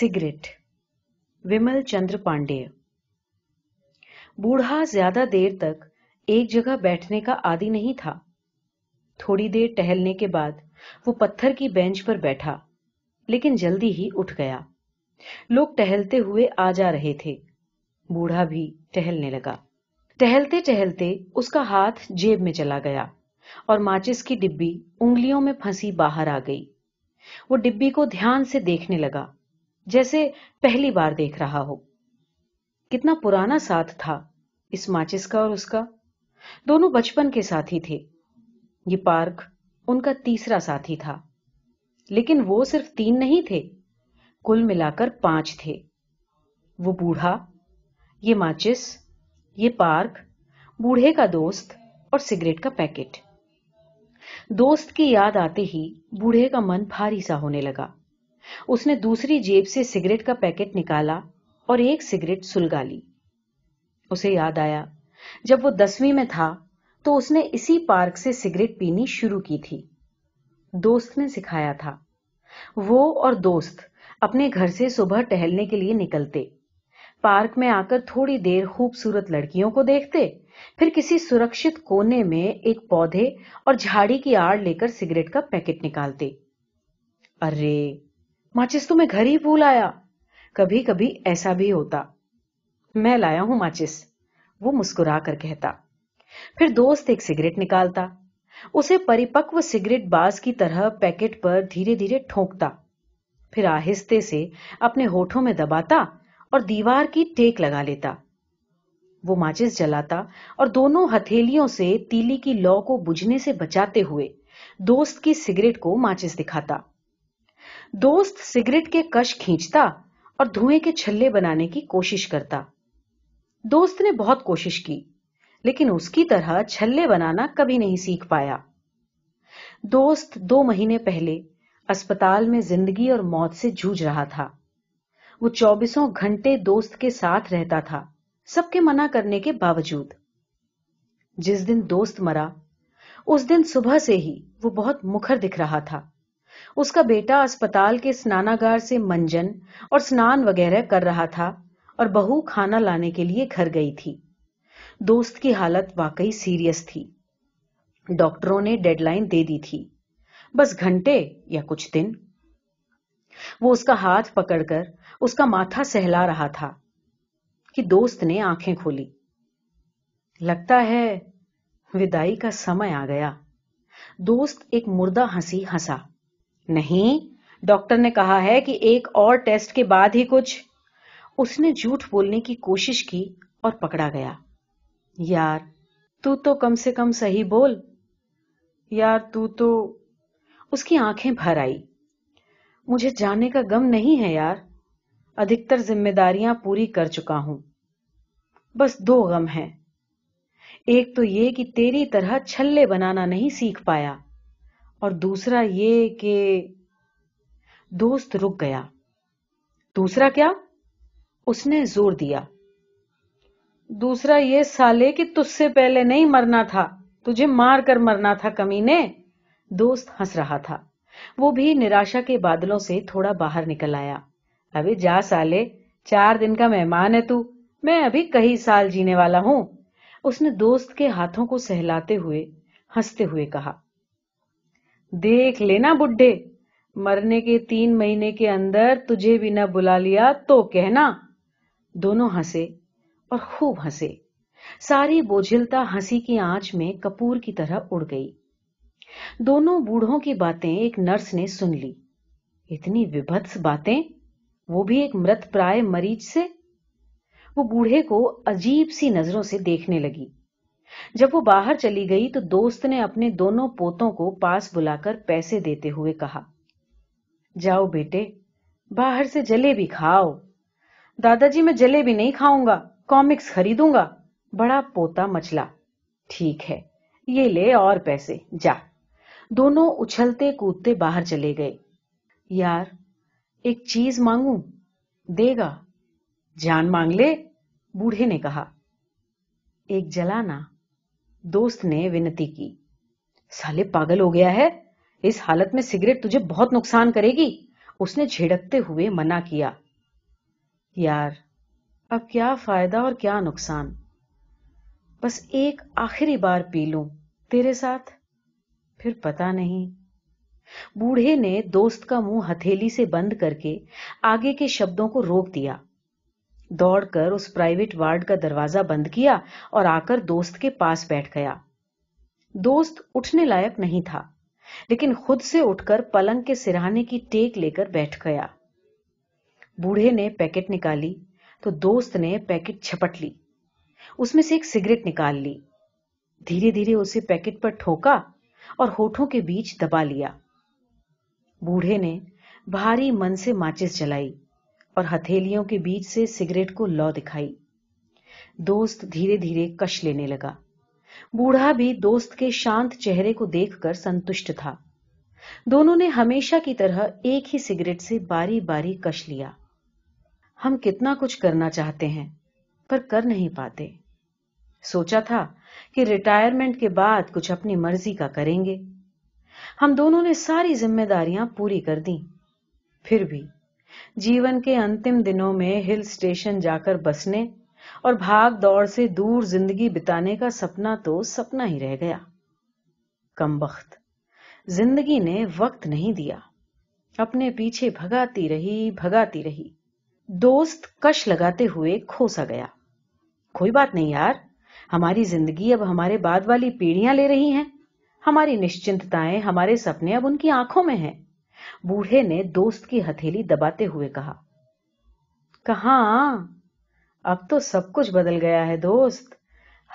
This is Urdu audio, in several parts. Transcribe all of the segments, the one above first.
سگریٹ۔ ومل چندر پانڈے۔ بوڑھا زیادہ دیر تک ایک جگہ بیٹھنے کا عادی نہیں تھا۔ تھوڑی دیر ٹہلنے کے بعد وہ پتھر کی بینچ پر بیٹھا، لیکن جلدی ہی اٹھ گیا۔ لوگ ٹہلتے ہوئے آ جا رہے تھے۔ بوڑھا بھی ٹہلنے لگا۔ ٹہلتے ٹہلتے اس کا ہاتھ جیب میں چلا گیا اور ماچس کی ڈبی انگلیوں میں پھنسی باہر آ گئی۔ وہ ڈبی کو دھیان سے دیکھنے لگا۔ جیسے پہلی بار دیکھ رہا ہو۔ کتنا پرانا ساتھ تھا، اس ماچس کا اور اس کا۔ دونوں بچپن کے ساتھی تھے۔ یہ پارک ان کا تیسرا ساتھی تھا۔ لیکن وہ صرف تین نہیں تھے، کل ملا کر پانچ تھے۔ وہ بوڑھا، یہ ماچس، یہ پارک، بوڑھے کا دوست اور سگریٹ کا پیکٹ۔ دوست کی یاد آتے ہی بوڑھے کا من بھاری سا ہونے لگا۔ اس نے دوسری جیب سے سگریٹ کا پیکٹ نکالا اور ایک سگریٹ سلگا لی۔ اسے یاد آیا، جب وہ دسویں میں تھا تو اس نے اسی پارک سے سگریٹ پینی شروع کی تھی۔ دوست نے سکھایا تھا۔ وہ اور دوست اپنے گھر سے صبح ٹہلنے کے لیے نکلتے۔ پارک میں آ کر تھوڑی دیر خوبصورت لڑکیوں کو دیکھتے، پھر کسی سرکشت کونے میں ایک پودے اور جھاڑی کی آڑ لے کر سگریٹ کا پیکٹ نکالتے۔ ارے! ماچس تو میں گھر ہی بھول آیا۔ کبھی کبھی ایسا بھی ہوتا۔ میں لایا ہوں ماچس، وہ مسکرا کر کہتا۔ پھر دوست ایک سگریٹ نکالتا۔ اسے پریپکو سگریٹ باز کی طرح پیکٹ پر دھیرے دھیرے ٹھونکتا۔ پھر آہستے سے اپنے ہوٹھوں میں دباتا اور دیوار کی ٹیک لگا لیتا۔ وہ ماچس جلاتا اور دونوں ہتھیلیوں سے تیلی کی لو کو بجھنے سے بچاتے ہوئے دوست کی سگریٹ کو ماچس دکھاتا۔ دوست سگریٹ کے کش کھینچتا اور دھوئے کے چھلے بنانے کی کوشش کرتا۔ دوست نے بہت کوشش کی، لیکن اس کی طرح چھلے بنانا کبھی نہیں سیکھ پایا۔ دوست دو مہینے پہلے اسپتال میں زندگی اور موت سے جھوج رہا تھا۔ وہ چوبیسوں گھنٹے دوست کے ساتھ رہتا تھا، سب کے منع کرنے کے باوجود۔ جس دن دوست مرا، اس دن صبح سے ہی وہ بہت مکھر دکھ رہا تھا۔ اس کا بیٹا اسپتال کے سناناگار سے منجن اور سنان وغیرہ کر رہا تھا اور بہو کھانا لانے کے لیے گھر گئی تھی۔ دوست کی حالت واقعی سیریس تھی۔ ڈاکٹروں نے ڈیڈ لائن دے دی تھی۔ بس گھنٹے یا کچھ دن۔ وہ اس کا ہاتھ پکڑ کر اس کا ماتھا سہلا رہا تھا کہ دوست نے آنکھیں کھولی۔ لگتا ہے ودائی کا سمے آ گیا۔ دوست ایک مردہ ہنسی ہنسا۔ نہیں۔ ڈاکٹر نے کہا ہے کہ ایک اور ٹیسٹ کے بعد ہی کچھ۔ اس نے جھوٹ بولنے کی کوشش کی اور پکڑا گیا۔ یار، تو تو کم سے کم صحیح بول۔ یار، تو تو۔ اس کی آنکھیں بھر آئی مجھے جانے کا غم نہیں ہے یار۔ ادھکتر ذمہ داریاں پوری کر چکا ہوں۔ بس دو غم ہیں۔ ایک تو یہ کہ تیری طرح چھلے بنانا نہیں سیکھ پایا۔ اور دوسرا یہ کہ دوست رک گیا۔ دوسرا کیا؟ اس نے زور دیا۔ دوسرا یہ، سالے، کہ تج سے پہلے نہیں مرنا تھا، تجھے مار کر مرنا تھا کمی نے۔ دوست ہنس رہا تھا۔ وہ بھی نراشا کے بادلوں سے تھوڑا باہر نکل آیا۔ ابھی جا، سالے، چار دن کا مہمان ہے تو۔ میں ابھی کئی سال جینے والا ہوں۔ اس نے دوست کے ہاتھوں کو سہلاتے ہوئے، ہنستے ہوئے کہا۔ دیکھ لینا بڈھے۔ مرنے کے تین مہینے کے اندر تجھے بھی نہ بلا لیا تو کہنا۔ دونوں ہنسے اور خوب ہنسے۔ ساری بوجھلتا ہنسی کی آنچ میں کپور کی طرح اڑ گئی۔ دونوں بوڑھوں کی باتیں ایک نرس نے سن لی۔ اتنی وبھتس باتیں، وہ بھی ایک مرت پرائے مریض سے؟ وہ بوڑھے کو عجیب سی نظروں سے دیکھنے لگی۔ جب وہ باہر چلی گئی تو دوست نے اپنے دونوں پوتوں کو پاس بلا کر پیسے دیتے ہوئے کہا، جاؤ بیٹے، باہر سے جلے بھی کھاؤ۔ دادا جی میں جلے بھی نہیں کھاؤں گا، کامکس خریدوں گا۔ بڑا پوتا مچلا ٹھیک ہے، یہ لے اور پیسے، جا۔ دونوں اچھلتے کودتے باہر چلے گئے۔ یار، ایک چیز مانگوں؟ دے گا۔ جان مانگ لے، بوڑھے نے کہا۔ ایک جلانا۔ دوست نے ونتی کی، سالے پاگل ہو گیا ہے، اس حالت میں سگریٹ تجھے بہت نقصان کرے گی۔ اس نے جھڑکتے ہوئے منع کیا۔ یار، اب کیا فائدہ اور کیا نقصان؟ بس ایک آخری بار پی لوں تیرے ساتھ۔ پھر پتا نہیں۔ بوڑھے نے دوست کا منہ ہتھیلی سے بند کر کے آگے کے شبدوں کو روک دیا۔ دوڑ کر اس پرائیویٹ وارڈ کا دروازہ بند کیا اور آ کر دوست کے پاس بیٹھ گیا۔ دوست اٹھنے لائق نہیں تھا، لیکن خود سے اٹھ کر پلنگ کے سرہانے کی ٹیک لے کر بیٹھ گیا۔ بوڑھے نے پیکٹ نکالی تو دوست نے پیکٹ چھپٹ لی۔ اس میں سے ایک سگریٹ نکال لی۔ دھیرے دھیرے اسے پیکٹ پر ٹھوکا اور ہوٹھوں کے بیچ دبا لیا۔ بوڑھے نے بھاری من سے ماچس جلائی۔ اور ہتھیلیوں کے بیچ سے سگریٹ کو لو دکھائی۔ دوست دھیرے دھیرے کش لینے لگا۔ بوڑھا بھی دوست کے شانت چہرے کو دیکھ کر سنتشٹ تھا۔ دونوں نے ہمیشہ کی طرح ایک ہی سگریٹ سے باری باری کش لیا۔ ہم کتنا کچھ کرنا چاہتے ہیں، پر کر نہیں پاتے۔ سوچا تھا کہ ریٹائرمنٹ کے بعد کچھ اپنی مرضی کا کریں گے۔ ہم دونوں نے ساری ذمہ داریاں پوری کر دیں۔ پھر بھی جیون کے انتم دنوں میں ہل اسٹیشن جا کر بسنے اور بھاگ دوڑ سے دور زندگی بتانے کا سپنا تو سپنا ہی رہ گیا۔ کم وقت زندگی نے وقت نہیں دیا۔ اپنے پیچھے بھگاتی رہی بھگاتی رہی۔ دوست کش لگاتے ہوئے کھوسا گیا۔ کوئی بات نہیں یار۔ ہماری زندگی اب ہمارے بعد والی پیڑیاں لے رہی ہیں۔ ہماری نشچنتائیں ہمارے سپنے اب ان کی آنکھوں میں ہیں۔ بوڑھے نے دوست کی ہتھیلی دباتے ہوئے کہا، کہاں؟ اب تو سب کچھ بدل گیا ہے دوست۔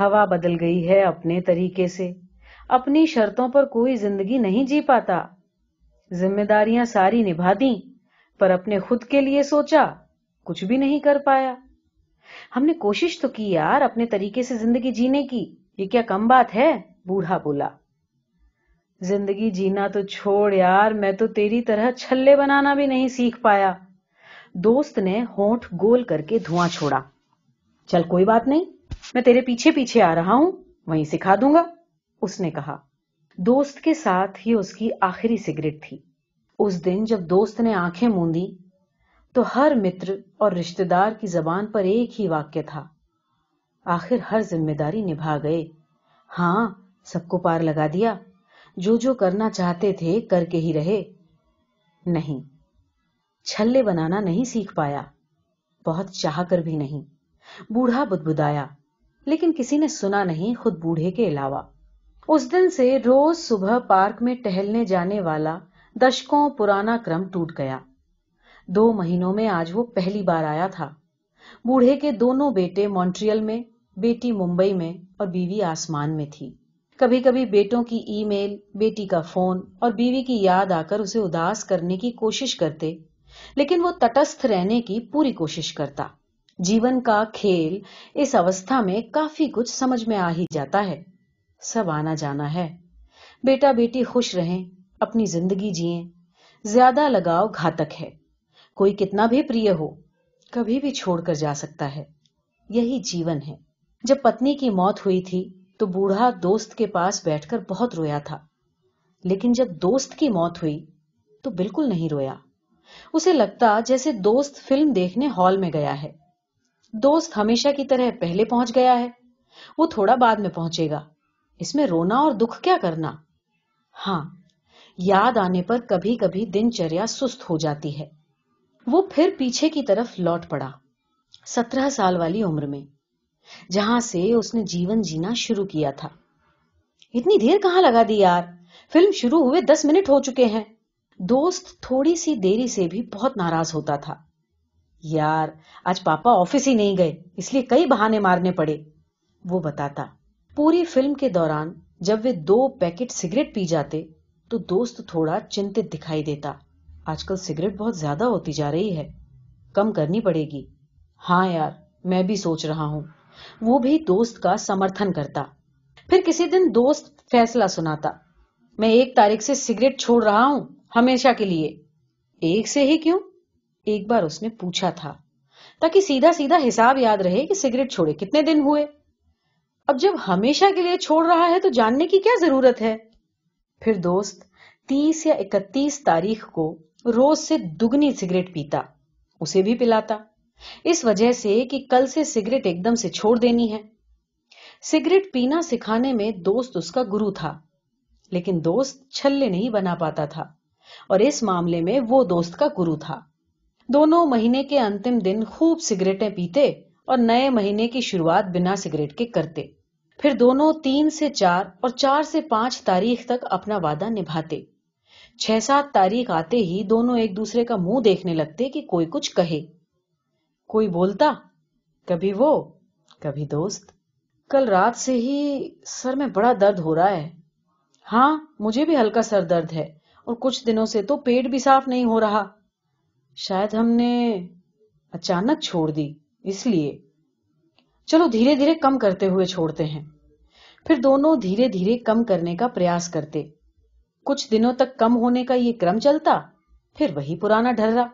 ہوا بدل گئی ہے اپنے طریقے سے۔ اپنی شرطوں پر کوئی زندگی نہیں جی پاتا۔ ذمہ داریاں ساری نبھا دیں۔ پر اپنے خود کے لیے سوچا، کچھ بھی نہیں کر پایا۔ ہم نے کوشش تو کی یار اپنے طریقے سے زندگی جینے کی۔ یہ کیا کم بات ہے؟ بوڑھا بولا۔ زندگی جینا تو چھوڑ یار، میں تو تیری طرح چھلے بنانا بھی نہیں سیکھ پایا۔ دوست نے ہونٹ گول کر کے دھواں چھوڑا۔ چل کوئی بات نہیں، میں تیرے پیچھے پیچھے آ رہا ہوں، وہیں سکھا دوں گا۔ اس نے کہا۔ دوست کے ساتھ ہی اس کی آخری سگریٹ تھی۔ اس دن جب دوست نے آنکھیں موندی، تو ہر متر اور رشتے دار کی زبان پر ایک ہی واقع تھا۔ آخر ہر ذمہ داری نبھا گئے۔ ہاں سب کو پار لگا دیا۔ جو جو کرنا چاہتے تھے کر کے ہی رہے۔ نہیں، چھلے بنانا نہیں سیکھ پایا۔ بہت چاہ کر بھی نہیں۔ بوڑھا بدبدایا لیکن کسی نے سنا نہیں خود بوڑھے کے علاوہ۔ اس دن سے روز صبح پارک میں ٹہلنے جانے والا دشکوں پرانا کرم ٹوٹ گیا۔ دو مہینوں میں آج وہ پہلی بار آیا تھا۔ بوڑھے کے دونوں بیٹے مونٹریل میں، بیٹی ممبئی میں اور بیوی آسمان میں تھی۔ کبھی کبھی بیٹوں کی ای میل بیٹی کا فون اور بیوی کی یاد آ کر اسے اداس کرنے کی کوشش کرتے، لیکن وہ تٹستھ رہنے کی پوری کوشش کرتا۔ جیون کا کھیل اس اوستھا میں کافی کچھ سمجھ میں آ ہی جاتا ہے۔ سب آنا جانا ہے۔ بیٹا بیٹی خوش رہیں، اپنی زندگی جیئیں زیادہ لگاؤ گھاتک ہے۔ کوئی کتنا بھی پریہ ہو، کبھی بھی چھوڑ کر جا سکتا ہے۔ یہی جیون ہے۔ جب پتنی کی موت ہوئی تھی تو بوڑھا دوست کے پاس بیٹھ کر بہت رویا تھا۔ لیکن جب دوست کی موت ہوئی تو بالکل نہیں رویا۔ اسے لگتا جیسے دوست فلم دیکھنے ہال میں گیا ہے۔ دوست ہمیشہ کی طرح پہلے پہنچ گیا ہے۔ وہ تھوڑا بعد میں پہنچے گا۔ اس میں رونا اور دکھ کیا کرنا؟ ہاں یاد آنے پر کبھی کبھی دن چریا سست ہو جاتی ہے۔ وہ پھر پیچھے کی طرف لوٹ پڑا۔ سترہ سال والی عمر میں۔ جہاں سے اس نے جیون جینا شروع کیا تھا۔ اتنی دیر کہاں لگا دی یار؟ فلم شروع ہوئے دس منٹ ہو چکے ہیں۔ دوست تھوڑی سی دیری سے بھی بہت ناراض ہوتا تھا۔ یار، آج پاپا آفس ہی نہیں گئے، اس لیے کئی بہانے مارنے پڑے۔ وہ بتاتا، پوری فلم کے دوران جب وہ دو پیکٹ سگریٹ پی جاتے، تو دوست تھوڑا چنتت دکھائی دیتا، آج کل سگریٹ بہت زیادہ ہوتی جا رہی ہے، کم کرنی پڑے گی۔ ہاں یار، میں بھی سوچ رہا ہوں۔ وہ بھی دوست کا سمرتھن کرتا۔ پھر کسی دن دوست فیصلہ سناتا، میں ایک تاریخ سے سگریٹ چھوڑ رہا ہوں ہمیشہ کے لیے۔ ایک سے ہی کیوں؟ ایک بار اس نے پوچھا تھا، تاکہ سیدھا سیدھا حساب یاد رہے کہ سگریٹ چھوڑے کتنے دن ہوئے۔ اب جب ہمیشہ کے لیے چھوڑ رہا ہے تو جاننے کی کیا ضرورت ہے؟ پھر دوست تیس یا اکتیس تاریخ کو روز سے دگنی سگریٹ پیتا، اسے بھی پلاتا۔ اس وجہ سے کہ کل سے سگریٹ ایک دم سے چھوڑ دینی ہے۔ سگریٹ پینا سکھانے میں دوست اس کا گرو تھا، لیکن دوست چھلے نہیں بنا پاتا تھا، اور اس معاملے میں وہ دوست کا گرو تھا۔ دونوں مہینے کے انتم دن خوب سگریٹیں پیتے اور نئے مہینے کی شروعات بنا سگریٹ کے کرتے۔ پھر دونوں تین سے چار اور چار سے پانچ تاریخ تک اپنا وعدہ نبھاتے۔ چھ سات تاریخ آتے ہی دونوں ایک دوسرے کا منہ دیکھنے لگتے کہ کوئی کچھ کہے۔ کوئی بولتا؟ کبھی وہ، کبھی دوست۔ کل رات سے ہی سر میں بڑا درد ہو رہا ہے۔ ہاں مجھے بھی ہلکا سر درد ہے، اور کچھ دنوں سے تو پیٹ بھی صاف نہیں ہو رہا۔ شاید ہم نے اچانک چھوڑ دی، اس لیے۔ چلو، دھیرے دھیرے کم کرتے ہوئے چھوڑتے ہیں۔ پھر دونوں دھیرے دھیرے کم کرنے کا پریاس کرتے۔ کچھ دنوں تک کم ہونے کا یہ کرم چلتا، پھر وہی پرانا ڈھرا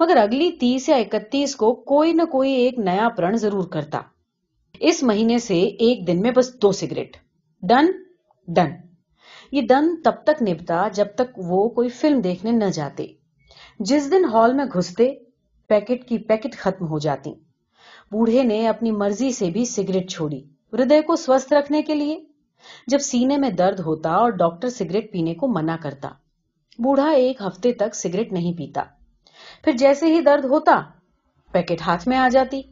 مگر اگلی تیس یا اکتیس کو کوئی نہ کوئی ایک نیا پرن ضرور کرتا۔ اس مہینے سے ایک دن میں بس دو سگریٹ۔ Done done. یہ ڈن تب تک نبتا جب تک وہ کوئی فلم دیکھنے نہ جاتے۔ جس دن ہال میں گھستے، پیکٹ کی پیکٹ ختم ہو جاتی۔ بوڑھے نے اپنی مرضی سے بھی سگریٹ چھوڑی۔ ہردے کو سوستھ رکھنے کے لیے۔ جب سینے میں درد ہوتا اور ڈاکٹر سگریٹ پینے کو منع کرتا۔ بوڑھا ایک ہفتے تک سگریٹ نہیں پیتا۔ پھر جیسے ہی درد ہوتا، پیکٹ ہاتھ میں آ جاتی۔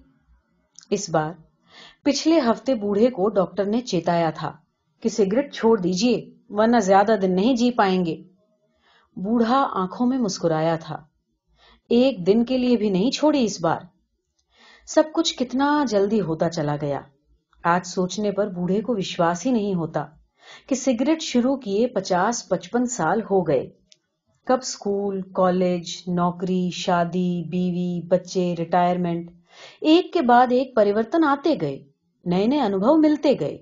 اس بار پچھلے ہفتے بوڑھے کو ڈاکٹر نے چیتایا تھا کہ سگریٹ چھوڑ دیجیے، ورنہ زیادہ دن نہیں جی پائیں گے۔ بوڑھا آنکھوں میں مسکرایا تھا۔ ایک دن کے لیے بھی نہیں چھوڑی اس بار۔ سب کچھ کتنا جلدی ہوتا چلا گیا۔ آج سوچنے پر بوڑھے کو وشواس ہی نہیں ہوتا کہ سگریٹ شروع کیے پچاس پچپن سال ہو گئے۔ کب سکول، کالج، نوکری، شادی، بیوی، بچے ریٹائرمنٹ ایک کے بعد ایک پریورتن آتے گئے، نئے نئے انوبھو ملتے گئے۔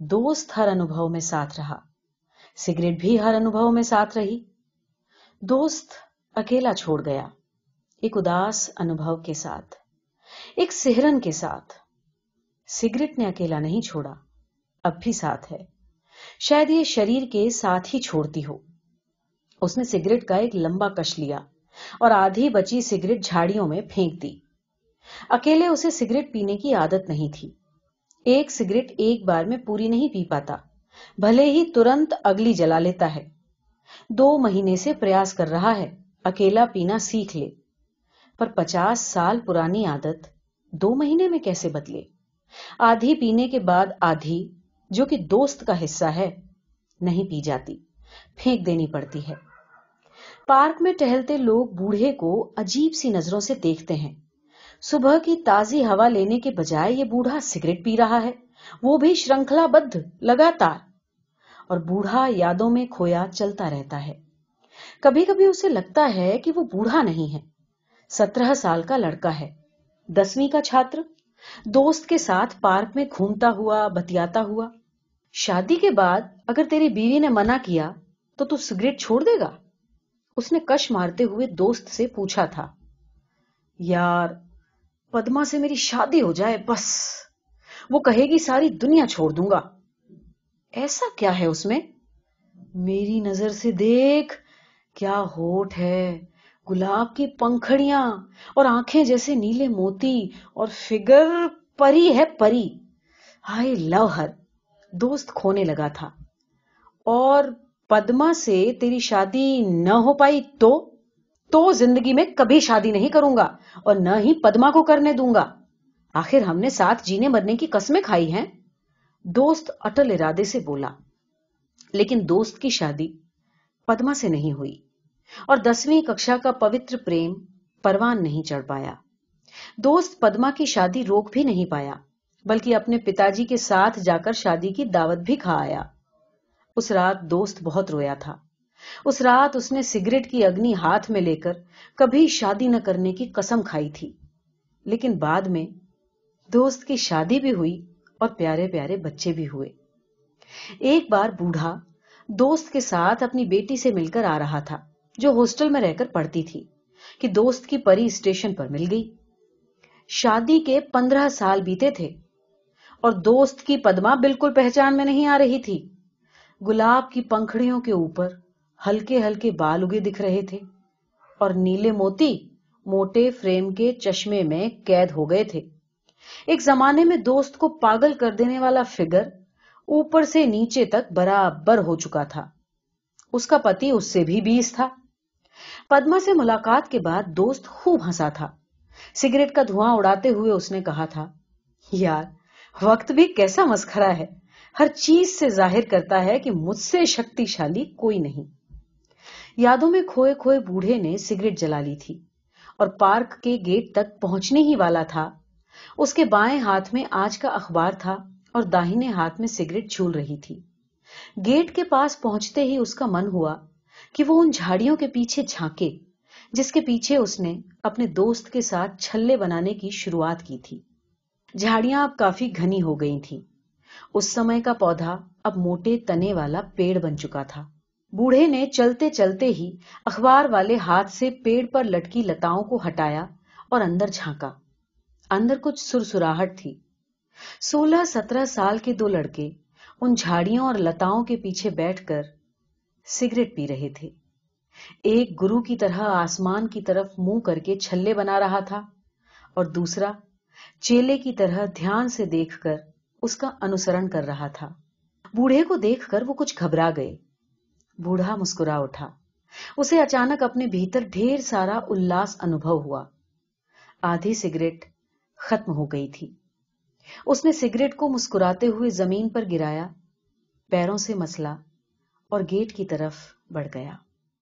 دوست ہر انوبھو میں ساتھ رہا، سگریٹ بھی ہر انوبھو میں ساتھ رہی۔ دوست اکیلا چھوڑ گیا، ایک اداس انوبھو کے ساتھ، ایک سہرن کے ساتھ۔ سگریٹ نے اکیلا نہیں چھوڑا، اب بھی ساتھ ہے۔ شاید یہ شریر کے ساتھ ہی چھوڑتی ہو۔ اس نے سگریٹ کا ایک لمبا کش لیا اور آدھی بچی سگریٹ جھاڑیوں میں پھینک دی۔ اکیلے اسے سگریٹ پینے کی عادت نہیں تھی۔ ایک سگریٹ ایک بار میں پوری نہیں پی پاتا۔ بھلے ہی ترنت اگلی جلا لیتا ہے۔ دو مہینے سے پریاس کر رہا ہے۔ اکیلا پینا سیکھ لے۔ پر پچاس سال پرانی عادت دو مہینے میں کیسے بدلے؟ آدھی پینے کے بعد آدھی، جو کہ دوست کا حصہ ہے، نہیں پی جاتی، پھینک دینی پڑتی ہے۔ پارک میں ٹہلتے لوگ بوڑھے کو عجیب سی نظروں سے دیکھتے ہیں۔ صبح کی تازی ہوا لینے کے بجائے یہ بوڑھا سگریٹ پی رہا ہے۔ وہ بھی شرنکھلا بدھ لگاتار۔ اور بوڑھا یادوں میں کھویا چلتا رہتا ہے۔ کبھی کبھی اسے لگتا ہے کہ وہ بوڑھا نہیں ہے۔ سترہ سال کا لڑکا ہے۔ دسویں کا چھاتر۔ دوست کے ساتھ پارک میں گھومتا ہوا، بتیاتا ہوا۔ شادی کے بعد اگر تیری بیوی نے منع کیا تو تو سگریٹ چھوڑ دے گا۔ اس نے کش مارتے ہوئے دوست سے پوچھا تھا، یار، پدما سے میری شادی ہو جائے، بس۔ وہ کہے گی، ساری دنیا چھوڑ دوں گا۔ ایسا کیا ہے اس میں؟ میری نظر سے دیکھ، کیا ہوٹ ہے۔ گلاب کی پنکھڑیاں اور آنکھیں جیسے نیلے موتی اور فگر پری ہے پری۔ ہائی لو ہر دوست کھونے لگا تھا۔ اور پدما سے تیری شادی نہ ہو پائی تو تو زندگی میں کبھی شادی نہیں کروں گا اور نہ ہی پدما کو کرنے دوں گا۔ آخر ہم نے ساتھ جینے مرنے کی قسمیں کھائی ہیں، دوست اٹل ارادے سے بولا۔ لیکن دوست کی شادی پدما سے نہیں ہوئی اور دسویں ککشا کا پوتر پریم پروان نہیں چڑھ پایا۔ دوست پدما کی شادی روک بھی نہیں پایا، بلکہ اپنے پتا جی کے ساتھ جا کر شادی کی دعوت بھی کھا آیا۔ اس رات دوست بہت رویا تھا۔ اس رات اس نے سگریٹ کی اگنی ہاتھ میں لے کر کبھی شادی نہ کرنے کی قسم کھائی تھی۔ لیکن بعد میں دوست کی شادی بھی ہوئی اور پیارے پیارے بچے بھی ہوئے۔ ایک بار بوڑھا دوست کے ساتھ اپنی بیٹی سے مل کر آ رہا تھا، جو ہاسٹل میں رہ کر پڑھتی تھی، کہ دوست کی پری اسٹیشن پر مل گئی۔ شادی کے پندرہ سال بیتے تھے اور دوست کی پدما بالکل پہچان میں نہیں آ رہی تھی۔ گلاب کی پنکھڑیوں کے اوپر ہلکے ہلکے بال اگے دکھ رہے تھے اور نیلے موتی موٹے فریم کے چشمے میں قید ہو گئے تھے۔ ایک زمانے میں دوست کو پاگل کر دینے والا فگر اوپر سے نیچے تک برابر ہو چکا تھا۔ اس کا پتی اس سے بھی بیس تھا۔ پدما سے ملاقات کے بعد دوست خوب ہنسا تھا۔ سگریٹ کا دھواں اڑاتے ہوئے اس نے کہا تھا، یار، وقت بھی کیسا مسخرا ہے۔ ہر چیز سے ظاہر کرتا ہے کہ مجھ سے شکتی شالی کوئی نہیں۔ یادوں میں کھوئے کھوئے بوڑھے نے سگریٹ جلا لی تھی اور پارک کے گیٹ تک پہنچنے ہی والا تھا۔ اس کے بائیں ہاتھ میں آج کا اخبار تھا اور داہنے ہاتھ میں سگریٹ چھول رہی تھی۔ گیٹ کے پاس پہنچتے ہی اس کا من ہوا کہ وہ ان جھاڑیوں کے پیچھے جھانکے، جس کے پیچھے اس نے اپنے دوست کے ساتھ چھلے بنانے کی شروعات کی تھی۔ جھاڑیاں اب کافی گھنی ہو گئی تھی اس سمے کا پودا اب موٹے تنے والا پیڑ بن چکا تھا۔ بوڑھے نے چلتے چلتے ہی اخبار والے ہاتھ سے پیڑ پر لٹکی لتاؤں کو ہٹایا اور اندر جھانکا۔ اندر کچھ سرسراہٹ تھی۔ سولہ سترہ سال کے دو لڑکے ان جھاڑیوں اور لتاؤں کے پیچھے بیٹھ کر سگریٹ پی رہے تھے۔ ایک گرو کی طرح آسمان کی طرف منہ کر کے چھلے بنا رہا تھا اور دوسرا چیلے کی طرح دھیان سے دیکھ کر اس کا انسرن کر رہا تھا۔ بوڑھے کو دیکھ کر وہ کچھ گھبرا گئے۔ بوڑھا مسکرا اٹھا۔ اسے اچانک اپنے بھیتر ڈھیر سارا الاس انوبھو ہوا۔ آدھی سگریٹ ختم ہو گئی تھی۔ اس نے سگریٹ کو مسکراتے ہوئے زمین پر گرایا۔ پیروں سے مسلا اور گیٹ کی طرف بڑھ گیا۔